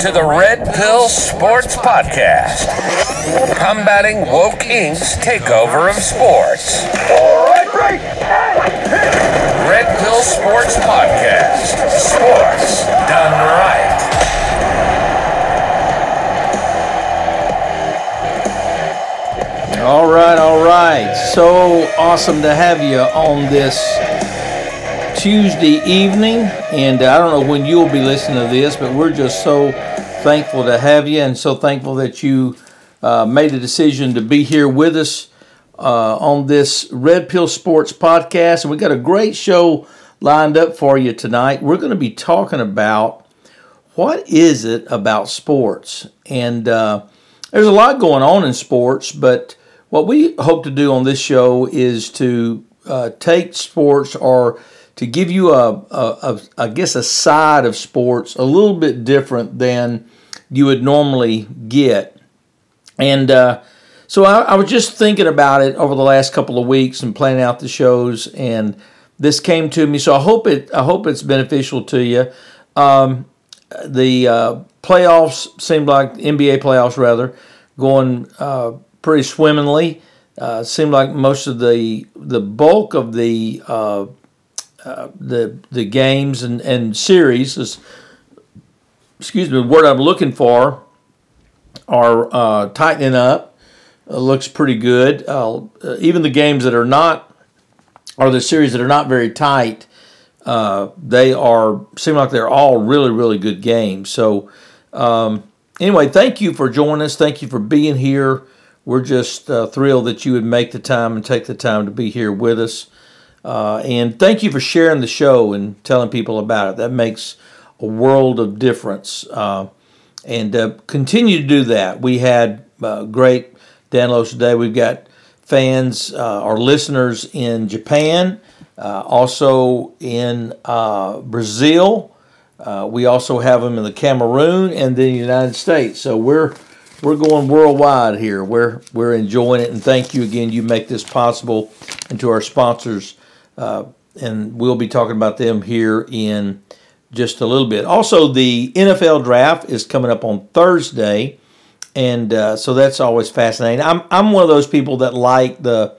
to the Red Pill Sports Podcast, combating woke Inc.'s takeover of sports. Red Pill Sports Podcast, sports done right. All right, all right. So awesome to have you on this Tuesday evening. And I don't know when you'll be listening to this, but we're just so thankful to have you and so thankful that you uh, made a decision to be here with us uh, on this Red Pill Sports podcast. And we got a great show lined up for you tonight. We're going to be talking about what is it about sports? And uh, there's a lot going on in sports, but what we hope to do on this show is to uh, take sports or to give you a, a, a, I guess, a side of sports a little bit different than you would normally get. And uh, so I, I, was just thinking about it over the last couple of weeks and planning out the shows, and this came to me. So I hope it, I hope it's beneficial to you. Um, the uh, playoffs seemed like NBA playoffs rather going uh, pretty swimmingly. Uh, seemed like most of the the bulk of the the the games and, and series is excuse me the word I'm looking for are uh, tightening up. looks pretty good. Uh, even the games that are not or the series that are not very tight, uh, they are seem like they're all really really good games. So. Um, anyway, thank you for joining us. Thank you for being here. We're just uh, thrilled that you would make the time and take the time to be here with us. Uh, and thank you for sharing the show and telling people about it. That makes a world of difference. Uh, and uh, continue to do that. We had uh, great downloads today. We've got fans uh, or listeners in Japan, also in Brazil. we also have them in the Cameroon and the United States. So we're we're going worldwide here. We're we're enjoying it, and thank you again. You make this possible, and to our sponsors, and we'll be talking about them here in just a little bit. Also, the NFL draft is coming up on Thursday, and uh, so that's always fascinating. I'm I'm one of those people that like the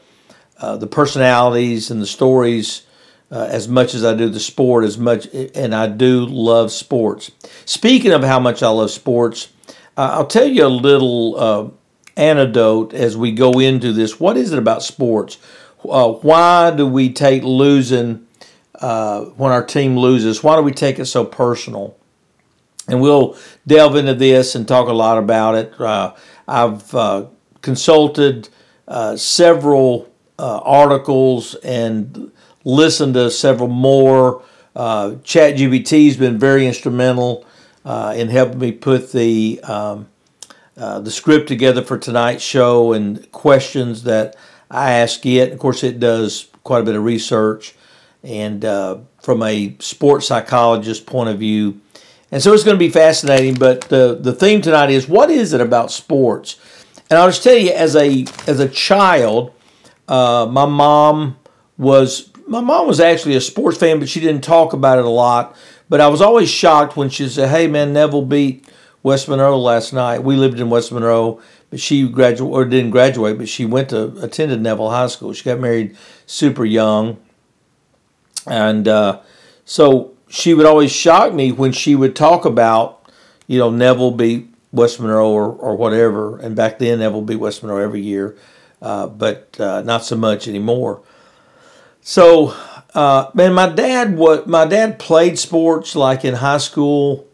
uh, the personalities and the stories. Uh, as much as I do the sport, as much, and I do love sports. Speaking of how much I love sports, uh, I'll tell you a little uh, anecdote as we go into this. What is it about sports? Uh, why do we take losing uh, when our team loses? Why do we take it so personal? And we'll delve into this and talk a lot about it. Uh, I've uh, consulted several articles and listened to several more. Uh, ChatGPT has been very instrumental uh, in helping me put the um, uh, the script together for tonight's show and questions that I ask it. Of course, it does quite a bit of research and uh, from a sports psychologist point of view. And so it's going to be fascinating. But the, the theme tonight is what is it about sports? And I'll just tell you, as a as a child, uh, my mom was my mom was actually a sports fan, but she didn't talk about it a lot. But I was always shocked when she said, "Hey, man, Neville beat West Monroe last night." We lived in West Monroe, but she graduated or didn't graduate, but she went to attended Neville High School. She got married super young, and uh, so she would always shock me when she would talk about, you know, Neville beat West Monroe or, or whatever. And back then, Neville beat West Monroe every year, uh, but uh, not so much anymore. So uh, man, my dad what my dad played sports like in high school,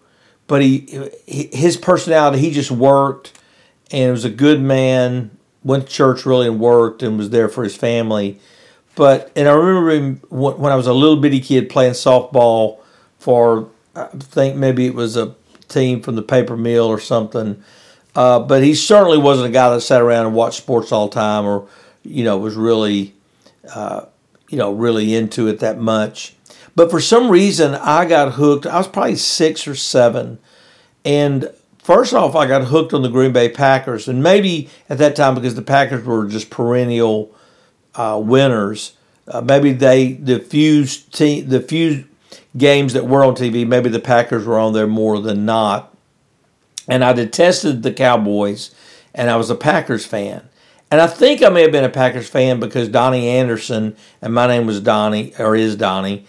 but he his personality he just worked and was a good man. Went to church really and worked and was there for his family. But and I remember when I was a little bitty kid playing softball for I think maybe it was a team from the paper mill or something. Uh, but he certainly wasn't a guy that sat around and watched sports all the time or you know was really uh, you know, really into it that much. But for some reason, I got hooked. I was probably six or seven. And first off, I got hooked on the Green Bay Packers. And maybe at that time, because the Packers were just perennial uh, winners, uh, maybe they, the few, te- the few games that were on TV, maybe the Packers were on there more than not. and I detested the Cowboys, and I was a Packers fan. And I think I may have been a Packers fan because Donny Anderson, and my name was Donnie, or is Donnie.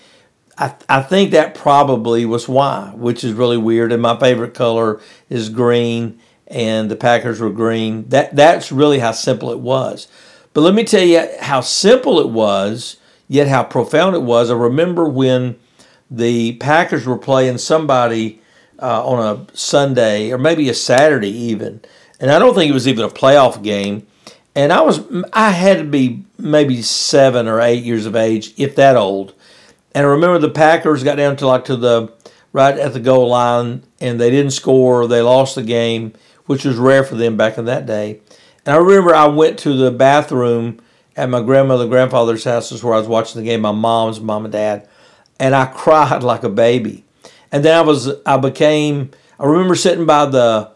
I, I think that probably was why, which is really weird. And my favorite color is green, and the Packers were green. That That's really how simple it was. But let me tell you how simple it was, yet how profound it was. I remember when the Packers were playing somebody uh, on a Sunday or maybe a Saturday even, and I don't think it was even a playoff game. And I was I had to be maybe seven or eight years of age, if that old. And I remember the Packers got down to like to the right at the goal line, and they didn't score. They lost the game, which was rare for them back in that day. And I remember I went to the bathroom at my grandmother grandfather's house, is where I was watching the game. My mom's mom and dad, and I cried like a baby. And then I was I became I remember sitting by the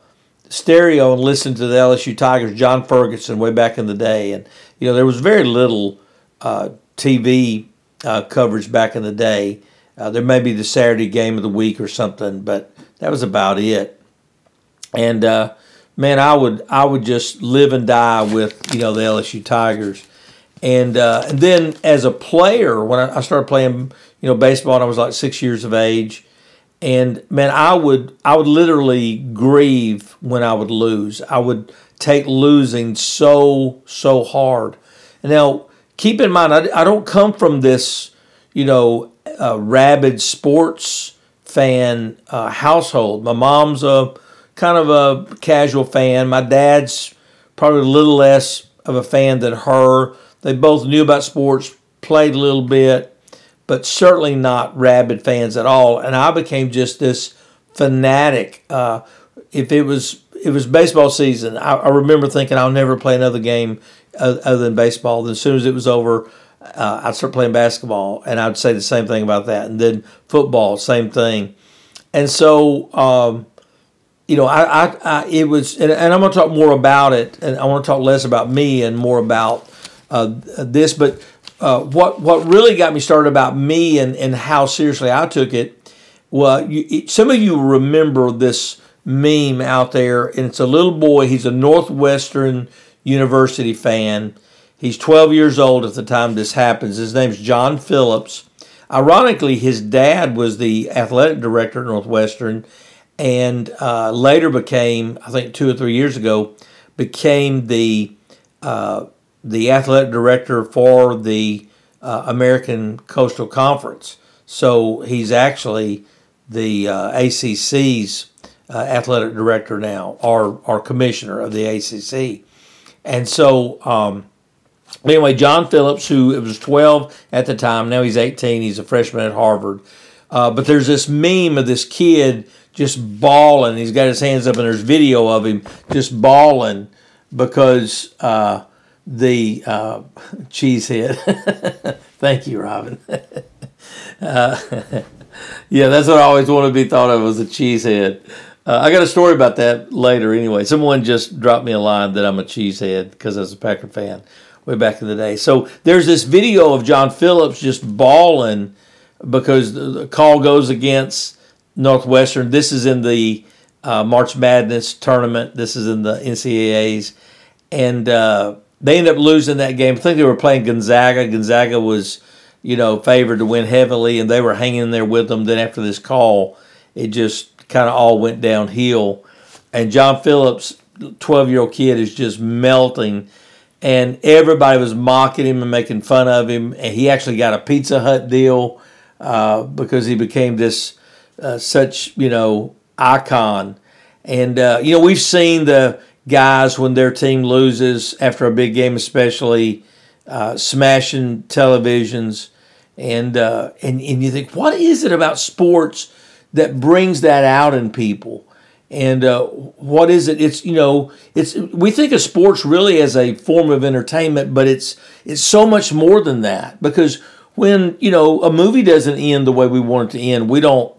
stereo and listening to the LSU Tigers, John Ferguson, way back in the day, and you know there was very little uh, TV uh, coverage back in the day. Uh, there may be the Saturday game of the week or something, but that was about it. And uh, man, I would I would just live and die with you know the LSU Tigers. And uh, and then as a player, when I, I started playing you know baseball, and I was like six years of age, and man, I would I would literally grieve when I would lose. I would take losing so so hard. And now keep in mind, I, I don't come from this you know uh, rabid sports fan uh, household. My mom's a kind of a casual fan. My dad's probably a little less of a fan than her. They both knew about sports, played a little bit, but certainly not rabid fans at all. And I became just this fanatic. Uh, if it was it was baseball season, I, I, remember thinking I'll never play another game other than baseball. Then as soon as it was over, uh, I'd start playing basketball, and I'd say the same thing about that. And then football, same thing. And so, um, you know, I, I, I, it was, and, and I'm going to talk more about it, and I want to talk less about me and more about uh, this. But uh, what what really got me started about me and, and how seriously I took it, well, you, some of you remember this meme out there, and it's a little boy. He's a Northwestern University fan. He's 12 years old at the time this happens. His name's John Phillips. Ironically, his dad was the athletic director at Northwestern, and uh, later became, I think, two or three years ago, became the uh, the athletic director for the uh, American Coastal Conference. So he's actually the uh, ACC's uh, athletic director now, or, or commissioner of the ACC. And so, um, anyway, John Phillips, who it was 12 at the time, now he's 18, he's a freshman at Harvard. Uh, but there's this meme of this kid just bawling. He's got his hands up, and there's video of him just bawling because uh, the uh, cheesehead. Thank you, Robin. uh, yeah, that's what I always wanted to be thought of as a cheesehead. Uh, I got a story about that later. Anyway, someone just dropped me a line that I'm a cheesehead because I was a Packer fan way back in the day. So there's this video of John Phillips just bawling because the call goes against Northwestern. This is in the uh, March Madness tournament. This is in the NCAA's, and uh, they end up losing that game. I think they were playing Gonzaga. Gonzaga was, you know, favored to win heavily, and they were hanging in there with them. Then after this call, it just kind of all went downhill. And John Phillips, 12 year old kid, is just melting. And everybody was mocking him and making fun of him. And he actually got a Pizza Hut deal uh, because he became this uh, such, you know, icon. And, uh, you know, we've seen the guys when their team loses after a big game, especially uh, smashing televisions, and uh, and and you think, what is it about sports that brings that out in people? And uh, what is it? It's you know, it's we think of sports really as a form of entertainment, but it's it's so much more than that because when you know a movie doesn't end the way we want it to end, we don't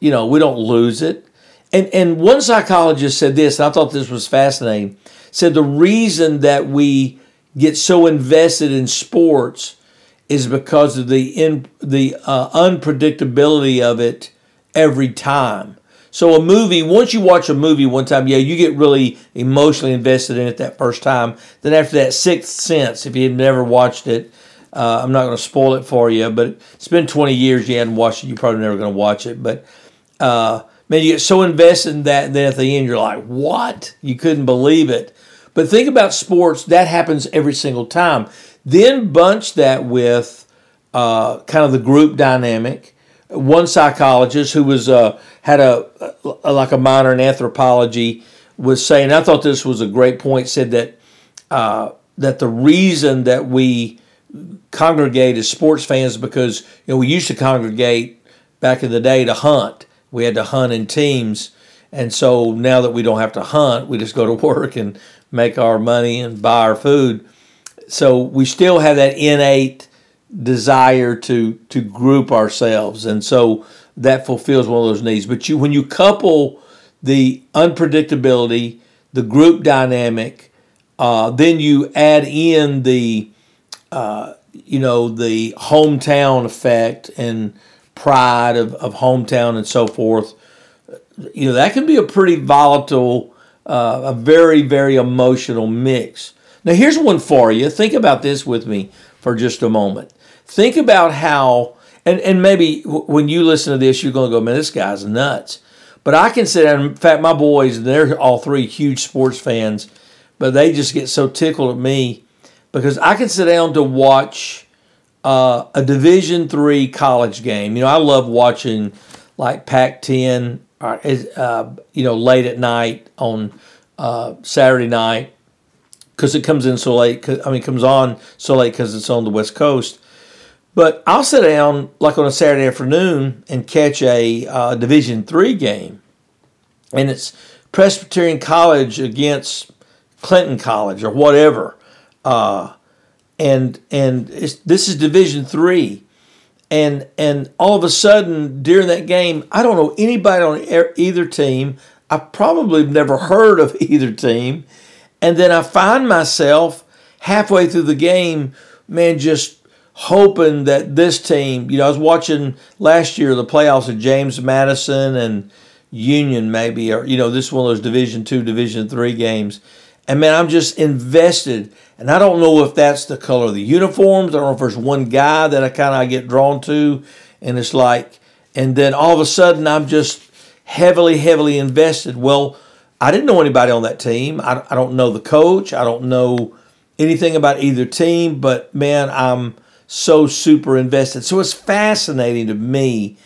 you know we don't lose it and and one psychologist said this, and I thought this was fascinating. Said the reason that we get so invested in sports is because of the in the uh, unpredictability of it every time. So a movie, once you watch a movie one time, yeah, you get really emotionally invested in it that first time. Then after that, Sixth Sense, if you had never watched it, uh, I'm not going to spoil it for you, but it's been 20 years you hadn't watched it. You're probably never going to watch it. But uh, man, you get so invested in that, and then at the end, you're like, what? You couldn't believe it. But think about sports, that happens every single time. Then bunch that with uh, kind of the group dynamic. One psychologist who was uh, had a, a, like a minor in anthropology was saying, I thought this was a great point. Said that uh, that the reason that we congregate as sports fans because you know we used to congregate back in the day to hunt. We had to hunt in teams, and so now that we don't have to hunt, we just go to work and make our money and buy our food. So we still have that innate desire to to group ourselves, and so that fulfills one of those needs. But you, when you couple the unpredictability, the group dynamic, uh, then you add in the uh, you know the hometown effect and pride of, of hometown and so forth. You know that can be a pretty volatile, uh, a very very emotional mix. Now here's one for you. Think about this with me for just a moment. Think about how, and, and maybe when you listen to this, you're going to go, man, this guy's nuts. But I can sit down, in fact, my boys, they're all three huge sports fans, but they just get so tickled at me because I can sit down to watch uh, a Division three college game. You know, I love watching like Pac-10, uh, uh, you know, late at night on uh, Saturday night because it comes in so late. I mean, it comes on so late because it's on the West Coast. But I'll sit down like on a Saturday afternoon and catch a uh, Division three game, and it's Presbyterian College against Clinton College or whatever, uh, and and this is Division three, and and all of a sudden during that game, I don't know anybody on either team. I probably never heard of either team, and then I find myself halfway through the game, man, just hoping that this team, you know, I was watching last year the playoffs of James Madison and Union maybe, or you know, this one of those Division two, Division three games. And man, I'm just invested. And I don't know if that's the color of the uniforms. I don't know if there's one guy that I kind of get drawn to. And it's like, and then all of a sudden I'm just heavily, heavily invested. Well, I didn't know anybody on that team. I, I don't know the coach. I don't know anything about either team, but man, I'm so super invested. So it's fascinating to me.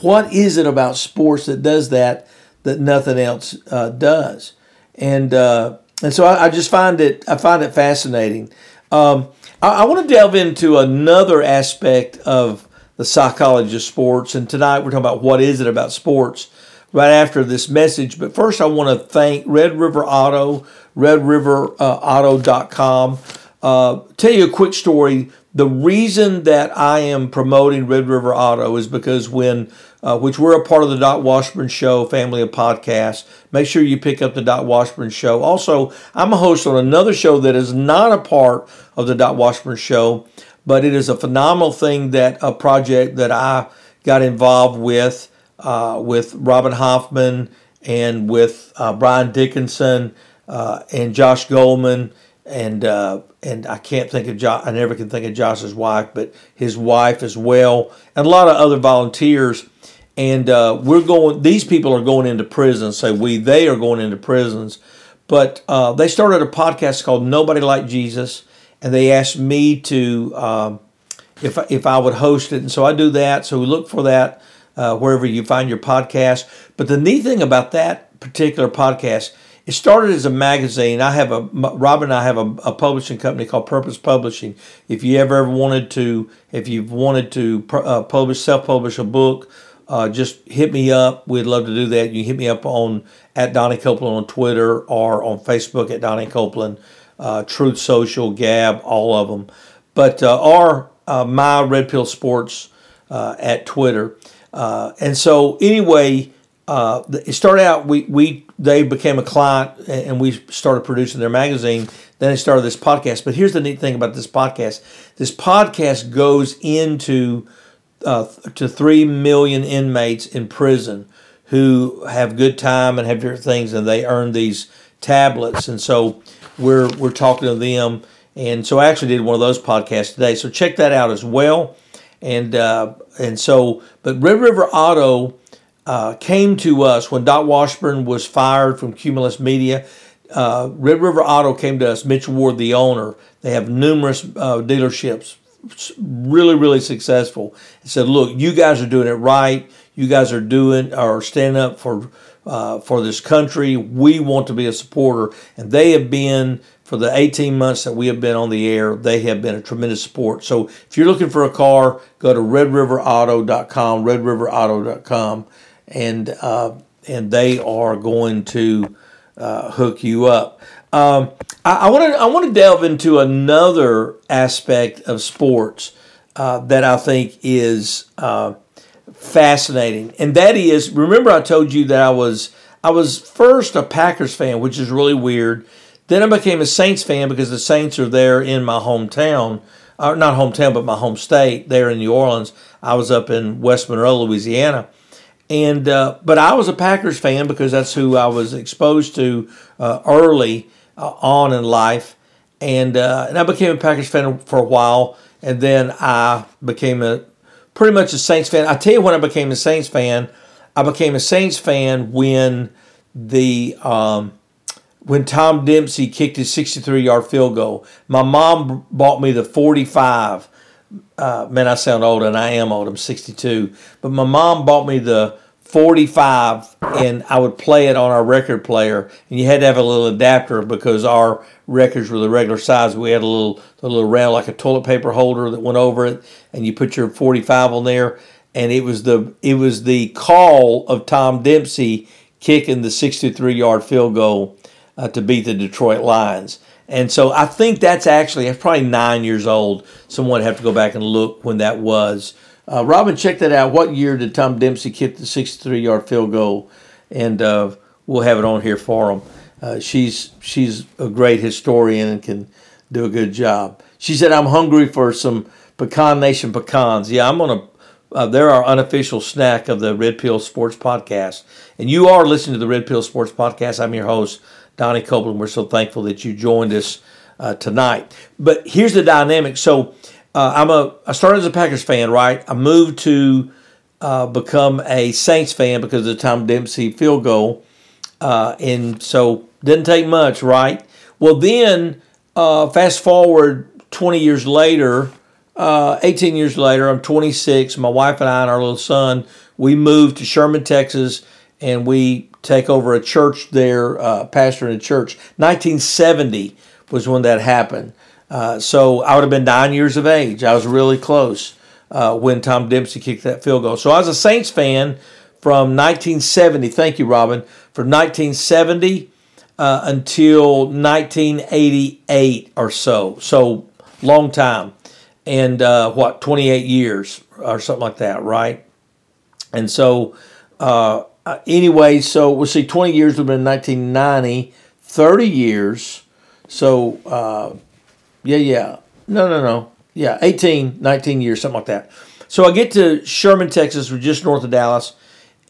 What is it about sports that does that that nothing else uh, does? And uh, and so I, I, just find it I find it fascinating. Um, I, I want to delve into another aspect of the psychology of sports, and tonight we're talking about what is it about sports. Right after this message, but first I want to thank Red River Auto, RedRiverAuto.com. Uh, tell you a quick story the reason that I am promoting Red River Auto is because when, uh, which we're a part of the Doc Washburn Show family of podcasts. Make sure you pick up the Doc Washburn Show. Also, I'm a host on another show that is not a part of the Doc Washburn Show, but it is a phenomenal thing that a project that I got involved with uh, with Robin Hoffman and with uh, Brian Dickinson uh, and Josh Goldman and uh, and I can't think of Josh. I never can think of Josh's wife, but his wife as well, and a lot of other volunteers. And uh, we're going. These people are going into prisons. Say we, they are going into prisons. But uh, they started a podcast called Nobody Like Jesus, and they asked me to um, if if I would host it, and so I do that. So we look for that uh, wherever you find your podcast. But the neat thing about that particular podcast it started as a magazine. I have a Robin and I have a, a, publishing company called Purpose Publishing. If you ever ever wanted to, if you've wanted to uh, publish self-publish a book, uh, just hit me up. We'd love to do that. You hit me up on at Donnie Copeland on Twitter or on Facebook at Donnie Copeland, uh, Truth Social, Gab, all of them. But uh, or uh, my Red Pill Sports uh, at Twitter. and so anyway uh, it started out we we they became a client and we started producing their magazine. Then they started this podcast. But here's the neat thing about this podcast: this podcast goes into uh, to three million inmates in prison who have good time and have different things, and they earn these tablets. And so we're we're talking to them. And so I actually did one of those podcasts today. So check that out as well. And uh, and so, but Red River Auto uh, came to us when Doc Washburn was fired from Cumulus Media. Uh, Red River Auto came to us. Mitch Ward, the owner, they have numerous uh, dealerships, really, really successful. He said, "Look, you guys are doing it right. You guys are doing are standing up for uh, for this country. We want to be a supporter, and they have been." For the 18 months that we have been on the air, they have been a tremendous support. So if you're looking for a car, go to redriverauto.com, redriverauto.com, and uh, and they are going to uh, hook you up. Um, I want to I want to delve into another aspect of sports uh, that I think is uh, fascinating, and that is remember I told you that I was I was first a Packers fan, which is really weird. Then I became a Saints fan because the Saints are there in my hometown, or not hometown, but my home state there in New Orleans. I was up in West Monroe, Louisiana, and uh, but I was a Packers fan because that's who I was exposed to uh, early uh, on in life, and uh, and I became a Packers fan for a while, and then I became a pretty much a Saints fan. I tell you when I became a Saints fan, I became a Saints fan when the um, when Tom Dempsey kicked his 63 yard field goal. My mom bought me the 45. Uh, man, I sound old, and I am old. I'm 62. But my mom bought me the 45 and I would play it on our record player. And you had to have a little adapter because our records were the regular size. We had a little a little round like a toilet paper holder that went over it. And you put your 45 on there. And it was the it was the call of Tom Dempsey kicking the 63 yard field goal uh, to beat the Detroit Lions and so I think that's actually probably 9 years old someone would have to go back and look when that was uh, Robin, check that out. What year did Tom Dempsey kick the 63 yard field goal? And uh, we'll have it on here for him. Uh, she's she's a great historian and can do a good job. She said, "I'm hungry for some pecan nation pecans." Yeah, I'm gonna. Uh, they're our unofficial snack of the Red Pill Sports Podcast, and you are listening to the Red Pill Sports Podcast. I'm your host, Donnie Copeland. We're so thankful that you joined us uh, tonight. But here's the dynamic. So uh, I'm a I started as a Packers fan, right? I moved to uh, become a Saints fan because of the Tom Dempsey field goal, uh, and so didn't take much, right? Well, then uh, fast forward 20 years later, uh, 18 years later, I'm 26. My wife and I and our little son, we moved to Sherman, Texas, and we take over a church there, uh, pastor in a church. 1970 was when that happened. Uh, so I would have been nine years of age. I was really close uh, when Tom Dempsey kicked that field goal. So I was a Saints fan from 1970. Thank you, Robin. From 1970 uh, until 1988 or so. So long time. And uh, what, 28 years or something like that, right? And so, uh, anyway, so we'll see, 20 years would have been 1990, 30 years. So, yeah, yeah. No, no, no. Yeah, 18, 19 years, something like that. So I get to Sherman, Texas, we're just north of Dallas,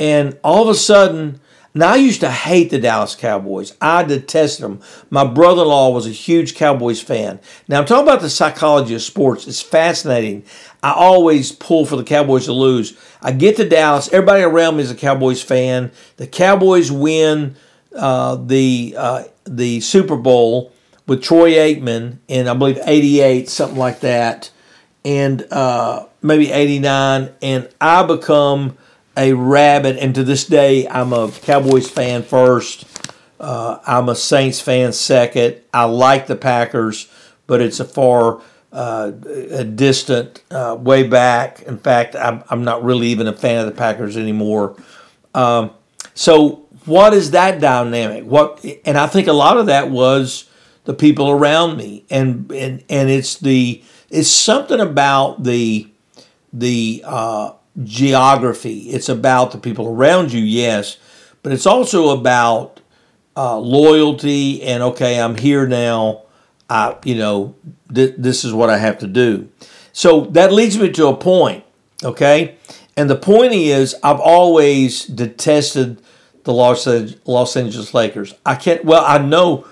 and all of a sudden, now I used to hate the Dallas Cowboys. I detested them. My brother in law was a huge Cowboys fan. Now I'm talking about the psychology of sports. It's fascinating. I always pull for the Cowboys to lose. I get to Dallas. Everybody around me is a Cowboys fan. The Cowboys win uh, the uh, the Super Bowl with Troy Aikman in I believe '88, something like that, and uh, maybe '89, and I become a rabbit. And to this day, I'm a Cowboys fan first. Uh, I'm a Saints fan second. I like the Packers, but it's a far uh, a distant uh, way back. In fact, I'm, I'm not really even a fan of the Packers anymore. Um, so, what is that dynamic? What and I think a lot of that was the people around me and and and it's the it's something about the the uh, geography. It's about the people around you yes but it's also about uh, loyalty and okay i'm here now. I you know th- this is what i have to do. So that leads me to a point okay? And the point is, I've always detested the Los, Los Angeles Lakers. I can't, well, I know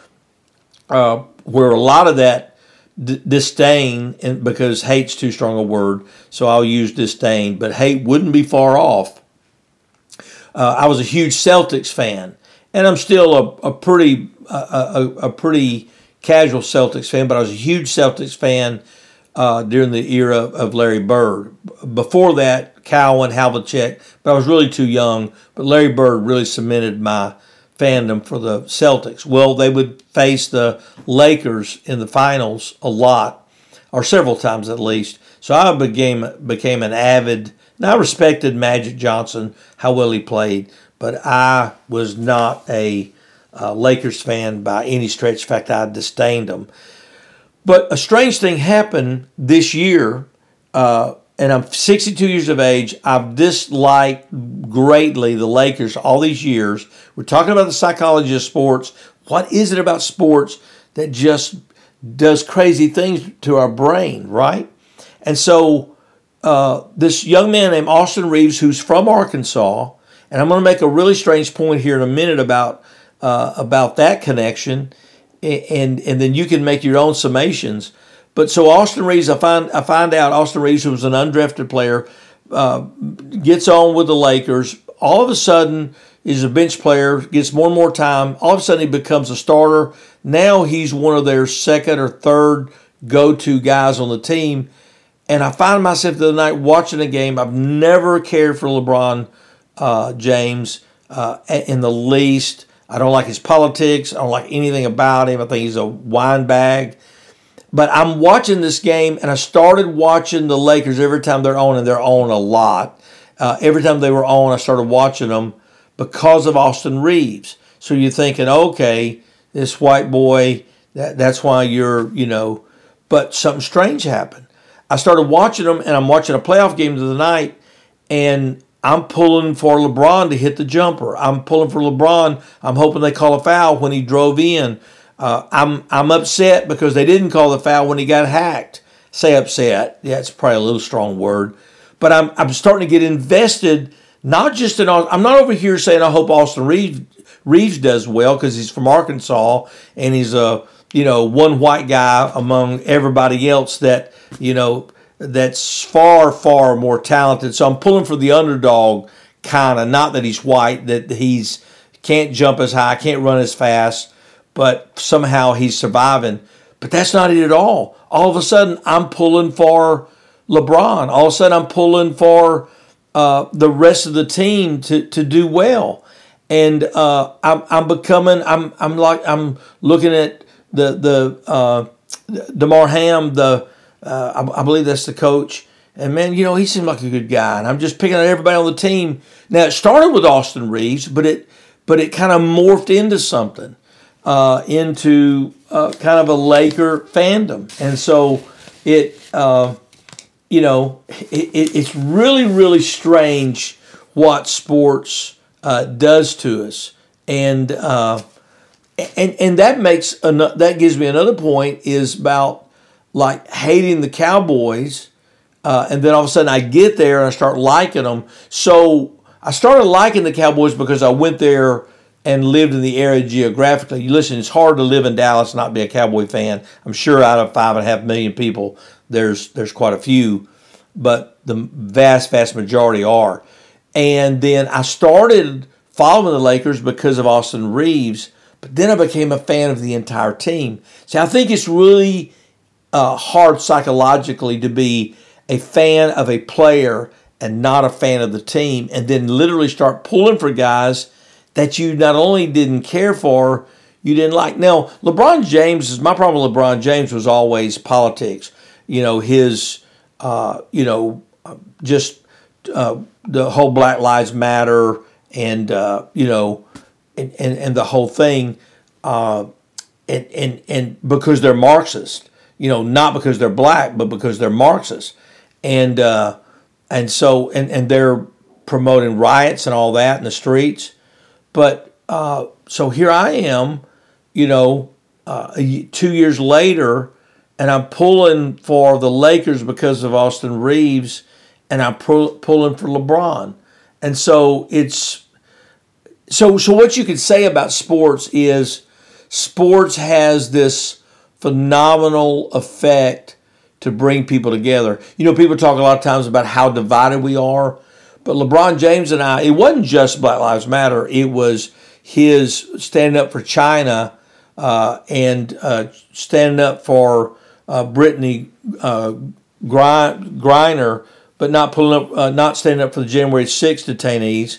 uh, where a lot of that d- disdain, and because hate's too strong a word, so I'll use disdain, but hate wouldn't be far off. Uh, I was a huge Celtics fan, and I'm still a, a pretty a, a, a pretty casual Celtics fan, but I was a huge Celtics fan uh, during the era of Larry Bird. Before that, Cowan, Havlicek, but I was really too young. But Larry Bird really cemented my fandom for the Celtics. Well, they would face the Lakers in the finals a lot, or several times at least. So I became became an avid. Now I respected Magic Johnson, how well he played, but I was not a uh, Lakers fan by any stretch. In fact, I disdained them. But a strange thing happened this year, uh, and I'm 62 years of age. I've disliked greatly the Lakers all these years. We're talking about the psychology of sports. What is it about sports that just does crazy things to our brain, right? And so, uh, this young man named Austin Reaves, who's from Arkansas, and I'm going to make a really strange point here in a minute about uh, about that connection and and then you can make your own summations. But so Austin Reaves, I find I find out Austin Reaves, who was an undrafted player, uh, gets on with the Lakers. All of a sudden, is a bench player, gets more and more time. All of a sudden, he becomes a starter. Now he's one of their second or third go-to guys on the team. And I find myself the other night watching a game. I've never cared for LeBron uh, James uh, in the least. I don't like his politics. I don't like anything about him. I think he's a wine bag. But I'm watching this game, and I started watching the Lakers every time they're on, and they're on a lot. Uh, every time they were on, I started watching them because of Austin Reaves. So you're thinking, okay, this white boy, that, that's why you're, you know, but something strange happened. I started watching them, and I'm watching a playoff game of the night, and I'm pulling for LeBron to hit the jumper. I'm pulling for LeBron. I'm hoping they call a foul when he drove in. Uh, I'm I'm upset because they didn't call the foul when he got hacked. Say upset. Yeah, it's probably a little strong word, but I'm I'm starting to get invested. Not just in I'm not over here saying I hope Austin Reeves Reaves does well because he's from Arkansas and he's a you know one white guy among everybody else that you know that's far, far more talented. So I'm pulling for the underdog kind of. Not that he's white, that he's can't jump as high, can't run as fast, but somehow he's surviving. But that's not it at all. All of a sudden, I'm pulling for LeBron. All of a sudden, I'm pulling for uh, the rest of the team to, to do well. And uh, I'm, I'm becoming, I'm, I'm like, I'm looking at the, the, uh, Darvin Ham, the, uh, I, I, believe that's the coach. And man, you know, he seemed like a good guy. And I'm just picking out everybody on the team. Now it started with Austin Reaves, but it but it kind of morphed into something, uh, into uh, kind of a Laker fandom. And so it, uh, you know, it, it, it's really really strange what sports uh, does to us. And uh, and and that makes an, that gives me another point is about like hating the Cowboys, uh, and then all of a sudden I get there and I start liking them. So I started liking the Cowboys because I went there and lived in the area geographically. You listen, it's hard to live in Dallas and not be a Cowboy fan. I'm sure out of five and a half million people, there's there's quite a few, but the vast vast majority are. And then I started following the Lakers because of Austin Reaves, but then I became a fan of the entire team. See, I think it's really uh, hard psychologically to be a fan of a player and not a fan of the team, and then literally start pulling for guys that you not only didn't care for, you didn't like. Now, LeBron James is my problem. With LeBron James was always politics. You know his, uh, you know, just uh, the whole Black Lives Matter and uh, you know, and, and, and the whole thing, uh, and and and because they're Marxist you know, not because they're black, but because they're Marxists, and uh, and so and and they're promoting riots and all that in the streets. But uh, so here I am, you know, uh, two years later, and I'm pulling for the Lakers because of Austin Reaves, and I'm pull, pulling for LeBron. And so it's so so what you could say about sports is sports has this phenomenal effect to bring people together. You know, people talk a lot of times about how divided we are, but LeBron James and I, it wasn't just Black Lives Matter, it was his standing up for China uh, and uh, standing up for uh, Brittney uh, Griner, but not pulling up, uh, not standing up for the January 6 detainees,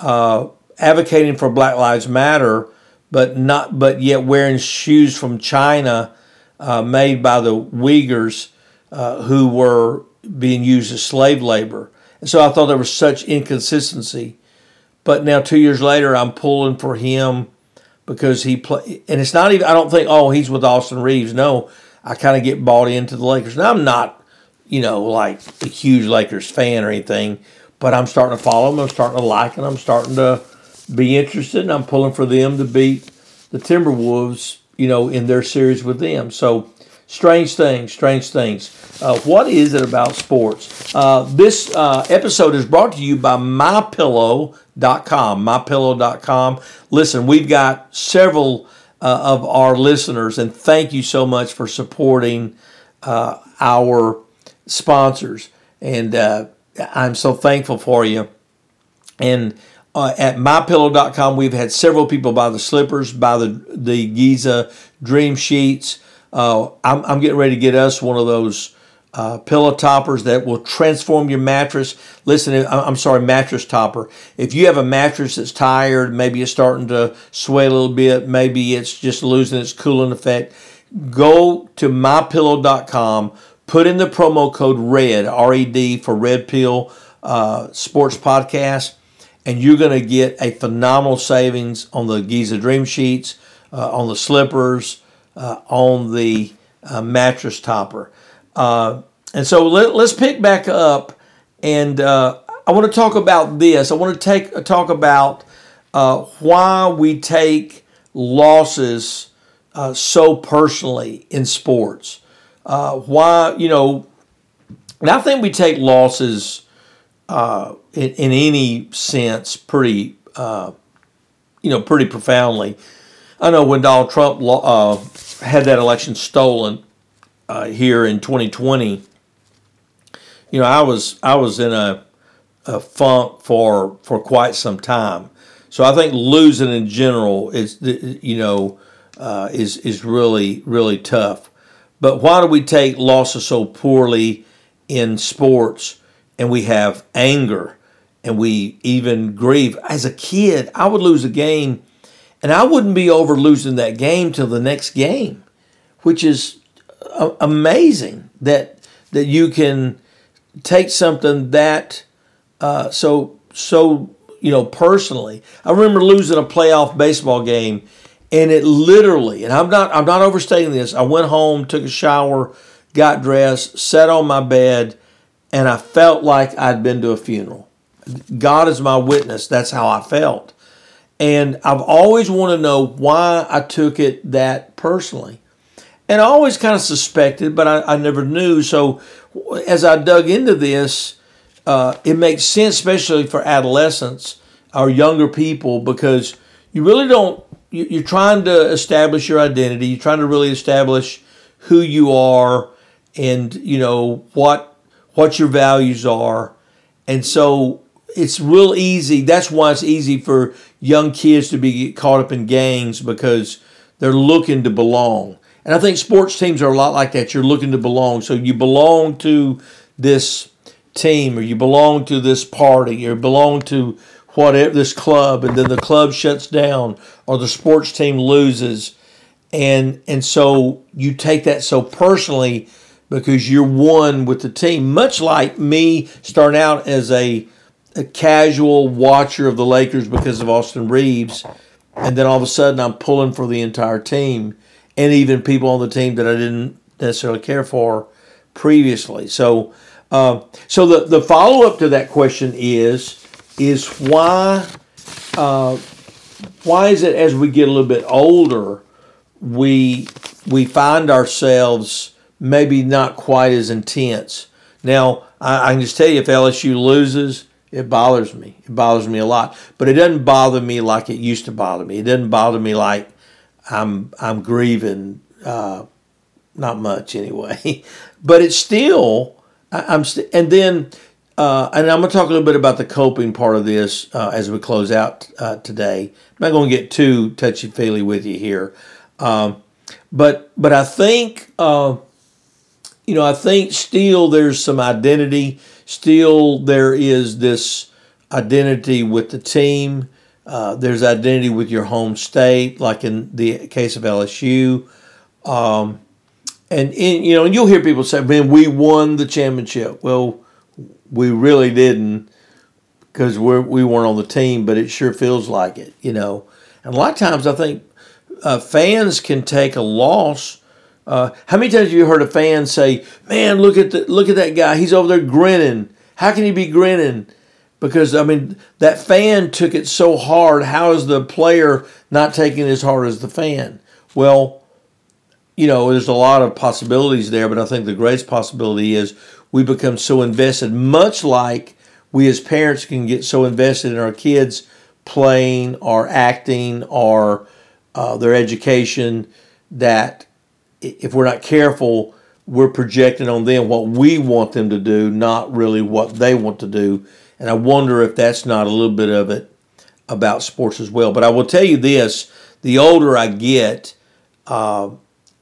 uh, advocating for Black Lives Matter, but not, but yet wearing shoes from China made by the Uyghurs who were being used as slave labor. And so I thought there was such inconsistency. But now two years later, I'm pulling for him because he play, and it's not even. I don't think, oh, he's with Austin Reaves. No, I kind of get bought into the Lakers. Now I'm not, you know, like a huge Lakers fan or anything, but I'm starting to follow them. I'm starting to like them. I'm starting to be interested, and I'm pulling for them to beat the Timberwolves you know, in their series with them. So, strange things, strange things. Uh, what is it about sports? Uh, this uh, episode is brought to you by MyPillow.com. MyPillow.com. Listen, we've got several uh, of our listeners, and thank you so much for supporting uh, our sponsors. And uh, I'm so thankful for you. And uh, at mypillow.com, we've had several people buy the slippers, buy the, the Giza Dream Sheets. Uh, I'm, I'm getting ready to get us one of those uh, pillow toppers that will transform your mattress. Listen, I'm sorry, mattress topper. If you have a mattress that's tired, maybe it's starting to sway a little bit, maybe it's just losing its cooling effect, go to mypillow.com, put in the promo code RED, R E D, for Red Pill uh, Sports Podcast and you're going to get a phenomenal savings on the Giza Dream Sheets, uh, on the slippers, uh, on the uh, mattress topper. Uh, and so let, us pick back up, and uh, I want to talk about this. I want to take talk about uh, why we take losses so personally in sports. why you know, and I think we take losses uh, in, in, any sense pretty, uh, you know, pretty profoundly. I know when Donald Trump uh, had that election stolen uh, here in 2020, you know, I was I was in a, a funk for for quite some time. So I think losing in general is you know uh, is is really really tough. But why do we take losses so poorly in sports? and we have anger and we even grieve. As a kid, I would lose a game and I wouldn't be over losing that game till the next game, which is amazing that that you can take something that uh, so so you know personally. I remember losing a playoff baseball game, and it literally and I'm not I'm not overstating this. I went home, took a shower, got dressed, sat on my bed and I felt like I'd been to a funeral. God is my witness. That's how I felt. And I've always wanted to know why I took it that personally. And I always kind of suspected, but I, I never knew. So as I dug into this, uh, it makes sense, especially for adolescents or younger people, because you really don't, you're trying to establish your identity. You're trying to really establish who you are and, you know, what what your values are. And so it's real easy. That's why it's easy for young kids to be caught up in gangs because they're looking to belong. And I think sports teams are a lot like that. You're looking to belong. So you belong to this team or you belong to this party or belong to whatever this club and then the club shuts down or the sports team loses and and so you take that so personally because you're one with the team. Much like me starting out as a, a casual watcher of the Lakers because of Austin Reaves, and then all of a sudden I'm pulling for the entire team and even people on the team that I didn't necessarily care for previously. So, uh, so the, the follow up to that question is is why uh, why is it as we get a little bit older we we find ourselves maybe not quite as intense. Now, I, I can just tell you if LSU loses, it bothers me. It bothers me a lot. But it doesn't bother me like it used to bother me. It doesn't bother me like I'm I'm grieving. Uh, not much anyway, but it's still I, am st- and then uh, and I'm going to talk a little bit about the coping part of this uh, as we close out uh, today. I'm not going to get too touchy feely with you here, um, but but I think uh, you know I think still there's some identity. Still there is this identity with the team. Uh, there's identity with your home state, like in the case of LSU. Um, and, you know, and you'll hear people say, "Man, we won the championship." Well, we really didn't because we we weren't on the team, but it sure feels like it, you know. And a lot of times, I think uh, fans can take a loss. Uh, how many times have you heard a fan say, "Man, look at the look at that guy. He's over there grinning. How can he be grinning?" Because I mean, that fan took it so hard. How is the player not taking it as hard as the fan? Well, you know, there's a lot of possibilities there, but I think the greatest possibility is we become so invested, much like we as parents can get so invested in our kids playing or acting or uh, their education that if we're not careful, we're projecting on them what we want them to do, not really what they want to do. And I wonder if that's not a little bit of it about sports as well. But I will tell you this the older I get, uh,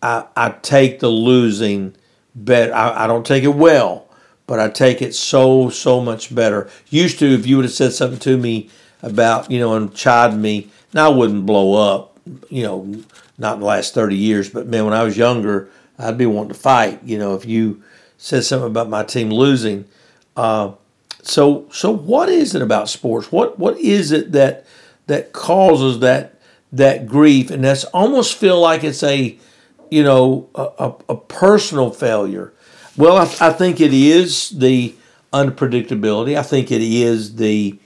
I, I take the losing better. I, I don't take it well, but I take it so, so much better. Used to, if you would have said something to me about, you know, and chided me, now I wouldn't blow up, you know, not in the last 30 years, but man, when I was younger, I'd be wanting to fight. You know, if you said something about my team losing. Uh, so, so what is it about sports? What, what is it that, that causes that, that grief? And that's almost feel like it's a, you know, a, a personal failure. Well, I, I, think it is the unpredictability. I think it is the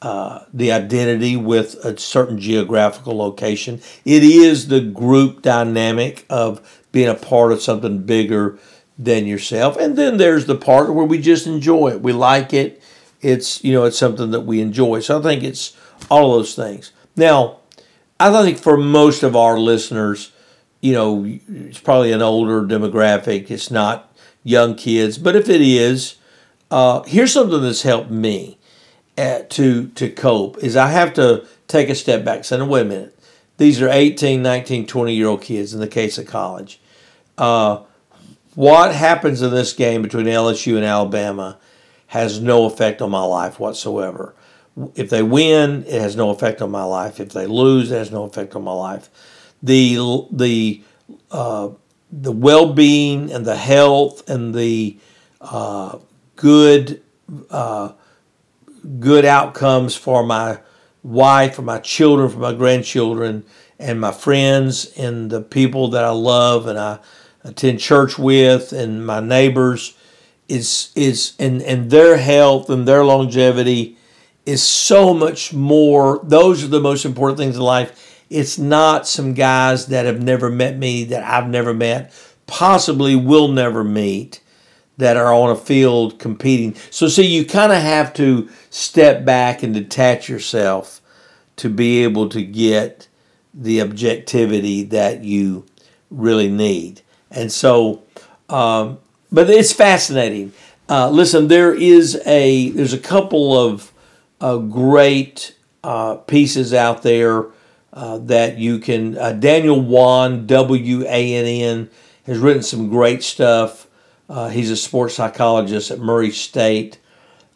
uh, the identity with a certain geographical location. It is the group dynamic of being a part of something bigger than yourself. And then there's the part where we just enjoy it. We like it. It's you know it's something that we enjoy. So I think it's all those things. Now, I think for most of our listeners, you know, it's probably an older demographic. It's not young kids, but if it is, uh, here's something that's helped me at, to to cope is I have to take a step back. Say, wait a minute. These are 18, 19, 20 year old kids in the case of college. Uh, what happens in this game between LSU and Alabama has no effect on my life whatsoever. If they win, it has no effect on my life. If they lose, it has no effect on my life the the uh, the well being and the health and the uh, good uh, good outcomes for my wife, for my children, for my grandchildren, and my friends and the people that I love and I attend church with and my neighbors. Is is and and their health and their longevity is so much more. Those are the most important things in life. It's not some guys that have never met me that I've never met, possibly will never meet, that are on a field competing. So, see, you kind of have to step back and detach yourself to be able to get the objectivity that you really need. And so, um, but it's fascinating. Uh, listen, there is a there's a couple of uh, great uh, pieces out there uh, that you can. Uh, Daniel Wann, W A N N, has written some great stuff. Uh, he's a sports psychologist at Murray State.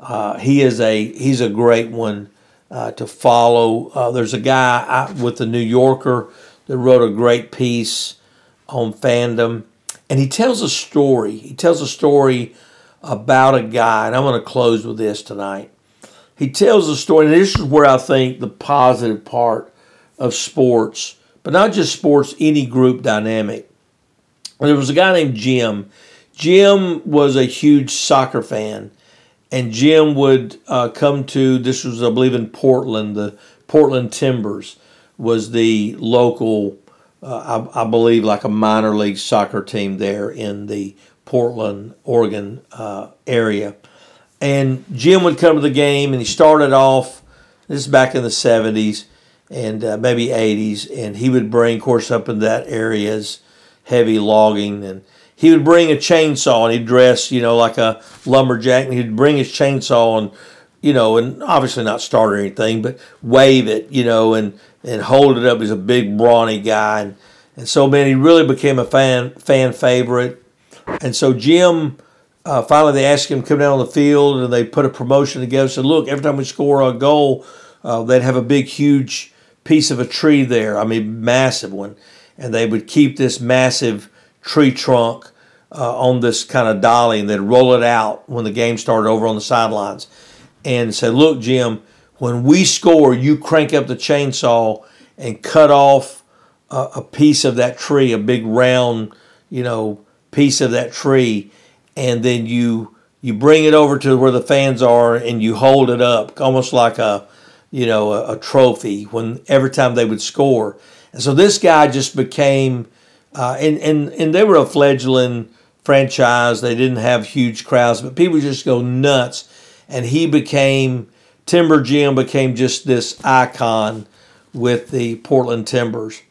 Uh, he is a he's a great one uh, to follow. there's a guy with the New Yorker that wrote a great piece on fandom, and he tells a story. He tells a story about a guy, and I'm going to close with this tonight. He tells a story, and this is where I think the positive part of sports, but not just sports, any group dynamic. There was a guy named Jim. Jim was a huge soccer fan, and Jim would uh, come to this was I believe in Portland. The Portland Timbers was the local, uh, I, I believe, like a minor league soccer team there in the Portland, Oregon uh, area. And Jim would come to the game, and he started off. This is back in the '70s and uh, maybe '80s, and he would bring, of course, up in that areas heavy logging, and he would bring a chainsaw, and he'd dress, you know, like a lumberjack, and he'd bring his chainsaw and you know, and obviously not start or anything, but wave it, you know, and and hold it up. He's a big brawny guy, and, and so man, he really became a fan fan favorite. And so Jim, uh, finally, they asked him to come down on the field, and they put a promotion together. Said, look, every time we score a goal, uh, they'd have a big, huge piece of a tree there. I mean, massive one, and they would keep this massive tree trunk. Uh, on this kind of dolly, and they'd roll it out when the game started over on the sidelines and say, Look, Jim, when we score, you crank up the chainsaw and cut off a, a piece of that tree, a big round, you know, piece of that tree, and then you you bring it over to where the fans are and you hold it up almost like a you know a, a trophy when every time they would score. And so this guy just became uh, and, and and they were a fledgling franchise they didn't have huge crowds but people just go nuts and he became Timber Jim became just this icon with the Portland Timbers.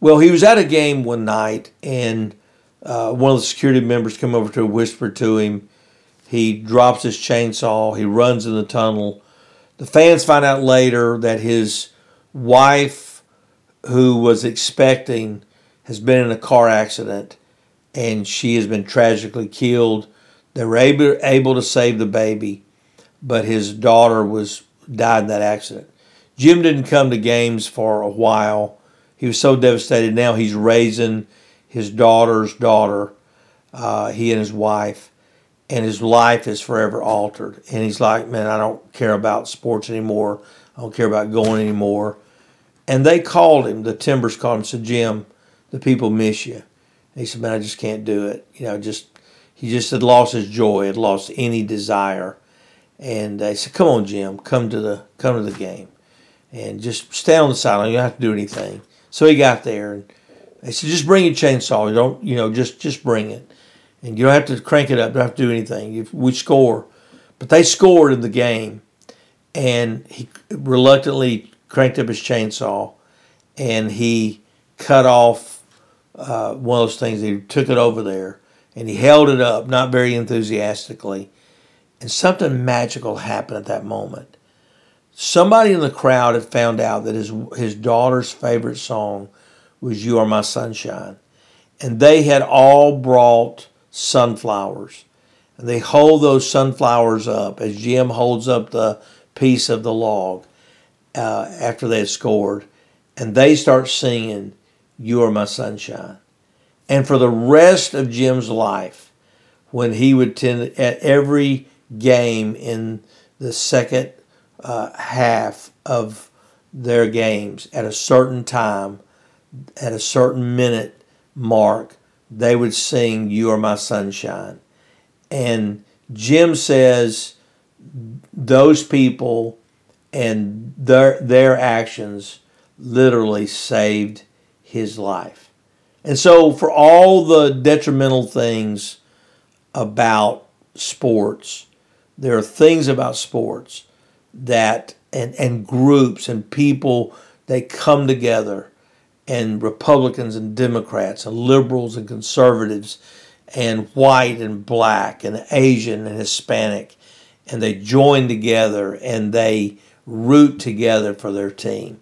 Well, he was at a game one night, and uh, one of the security members come over to whisper to him. He drops his chainsaw. He runs in the tunnel. The fans find out later that his wife, who was expecting, has been in a car accident, and she has been tragically killed. They were able, able to save the baby but his daughter was died in that accident. Jim didn't come to games for a while. He was so devastated. Now he's raising his daughter's daughter, uh, he and his wife, and his life is forever altered. And he's like, man, I don't care about sports anymore. I don't care about going anymore. And they called him, the Timbers called him, said, Jim, the people miss you. He said, man, I just can't do it. You know, just he just had lost his joy, had lost any desire and I said, "Come on, Jim, come to the come to the game, and just stay on the sideline. You don't have to do anything." So he got there, and I said, "Just bring your chainsaw. You don't, you know, just just bring it, and you don't have to crank it up. You don't have to do anything. If we score, but they scored in the game, and he reluctantly cranked up his chainsaw, and he cut off uh, one of those things. He took it over there, and he held it up, not very enthusiastically and something magical happened at that moment. Somebody in the crowd had found out that his, his daughter's favorite song was You Are My Sunshine. And they had all brought sunflowers. And they hold those sunflowers up as Jim holds up the piece of the log uh, after they had scored. And they start singing, You Are My Sunshine. And for the rest of Jim's life, when he would attend at every game in the second uh, half of their games at a certain time, at a certain minute mark, they would sing You Are My Sunshine. And Jim says those people and their, their actions literally saved his life. And so, for all the detrimental things about sports, there are things about sports that and, and groups and people they come together and Republicans and Democrats and liberals and conservatives and white and black and Asian and Hispanic and they join together and they root together for their team.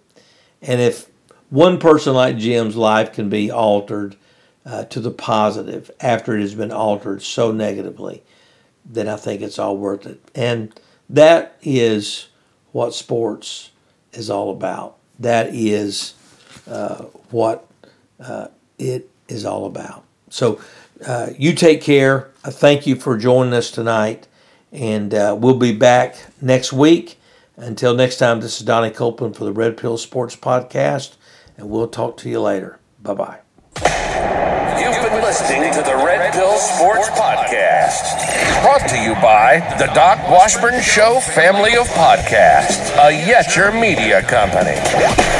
And if one person like Jim's life can be altered uh, to the positive after it has been altered so negatively, then I think it's all worth it. And that is what sports is all about. That is uh, what uh, it is all about. So uh, you take care. I thank you for joining us tonight. And uh, we'll be back next week. Until next time, this is Donnie Copeland for the Red Pill Sports Podcast. And we'll talk to you later. Bye bye. You've been listening to the Red Pill Sports Podcast. Brought to you by the Doc Washburn Show family of podcasts, a Yetcher media company.